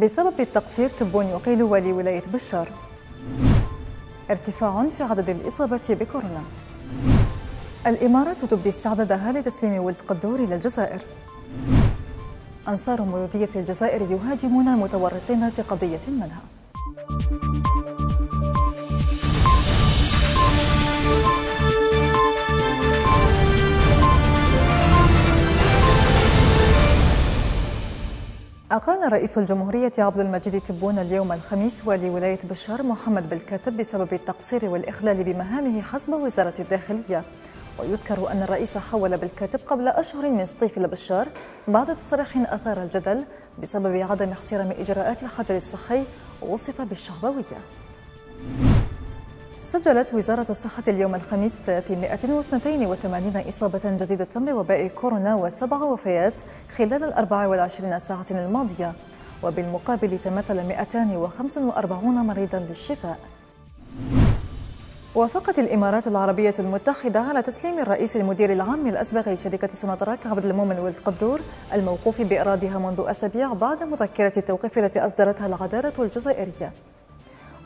بسبب التقصير تبون يقيل ولي ولاية بشار. ارتفاع في عدد الإصابة بكورونا. الإمارات تبدي استعدادها لتسليم ولد قدور إلى الجزائر. أنصار مولودية الجزائر يهاجمون المتورطين في قضية المنهى أقال رئيس الجمهورية عبد المجيد تبون اليوم الخميس والي ولاية بشار محمد بالكاتب بسبب التقصير والإخلال بمهامه حسب وزارة الداخلية. ويذكر أن الرئيس حول بالكاتب قبل أشهر من سطيف البشار بعد تصريح أثار الجدل بسبب عدم احترام إجراءات الحجر الصحي ووصف بالشعبوية. سجلت وزارة الصحة اليوم الخميس 382 إصابة جديدة بوباء كورونا وسبع وفيات خلال ال 24 ساعة الماضية وبالمقابل تمثل 245 مريضا للشفاء. وافقت الإمارات العربية المتحدة على تسليم الرئيس المدير العام الأسبق لشركة سوناتراك عبد المؤمن ولد قدور الموقوف بإرادها منذ أسابيع بعد مذكرة التوقيف التي أصدرتها العدالة الجزائرية.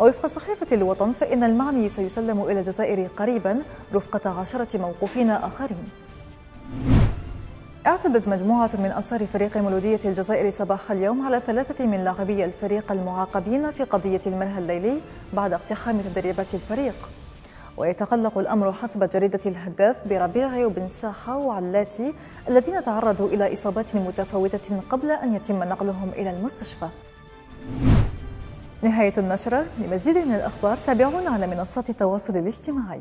ووفق صحيفة الوطن فإن المعني سيسلم إلى الجزائر قريبا رفقة عشرة موقوفين آخرين. اعتدت مجموعة من أنصار فريق مولودية الجزائر صباح اليوم على ثلاثة من لاعبي الفريق المعاقبين في قضية الملهى الليلي بعد اقتحام تدريبات الفريق. ويتقلق الأمر حسب جريدة الهداف بربيع وبن ساحة وعلاتي الذين تعرضوا إلى إصابات متفاوتة قبل أن يتم نقلهم إلى المستشفى. نهاية النشرة لمزيد من الأخبار تابعونا على منصات التواصل الاجتماعي.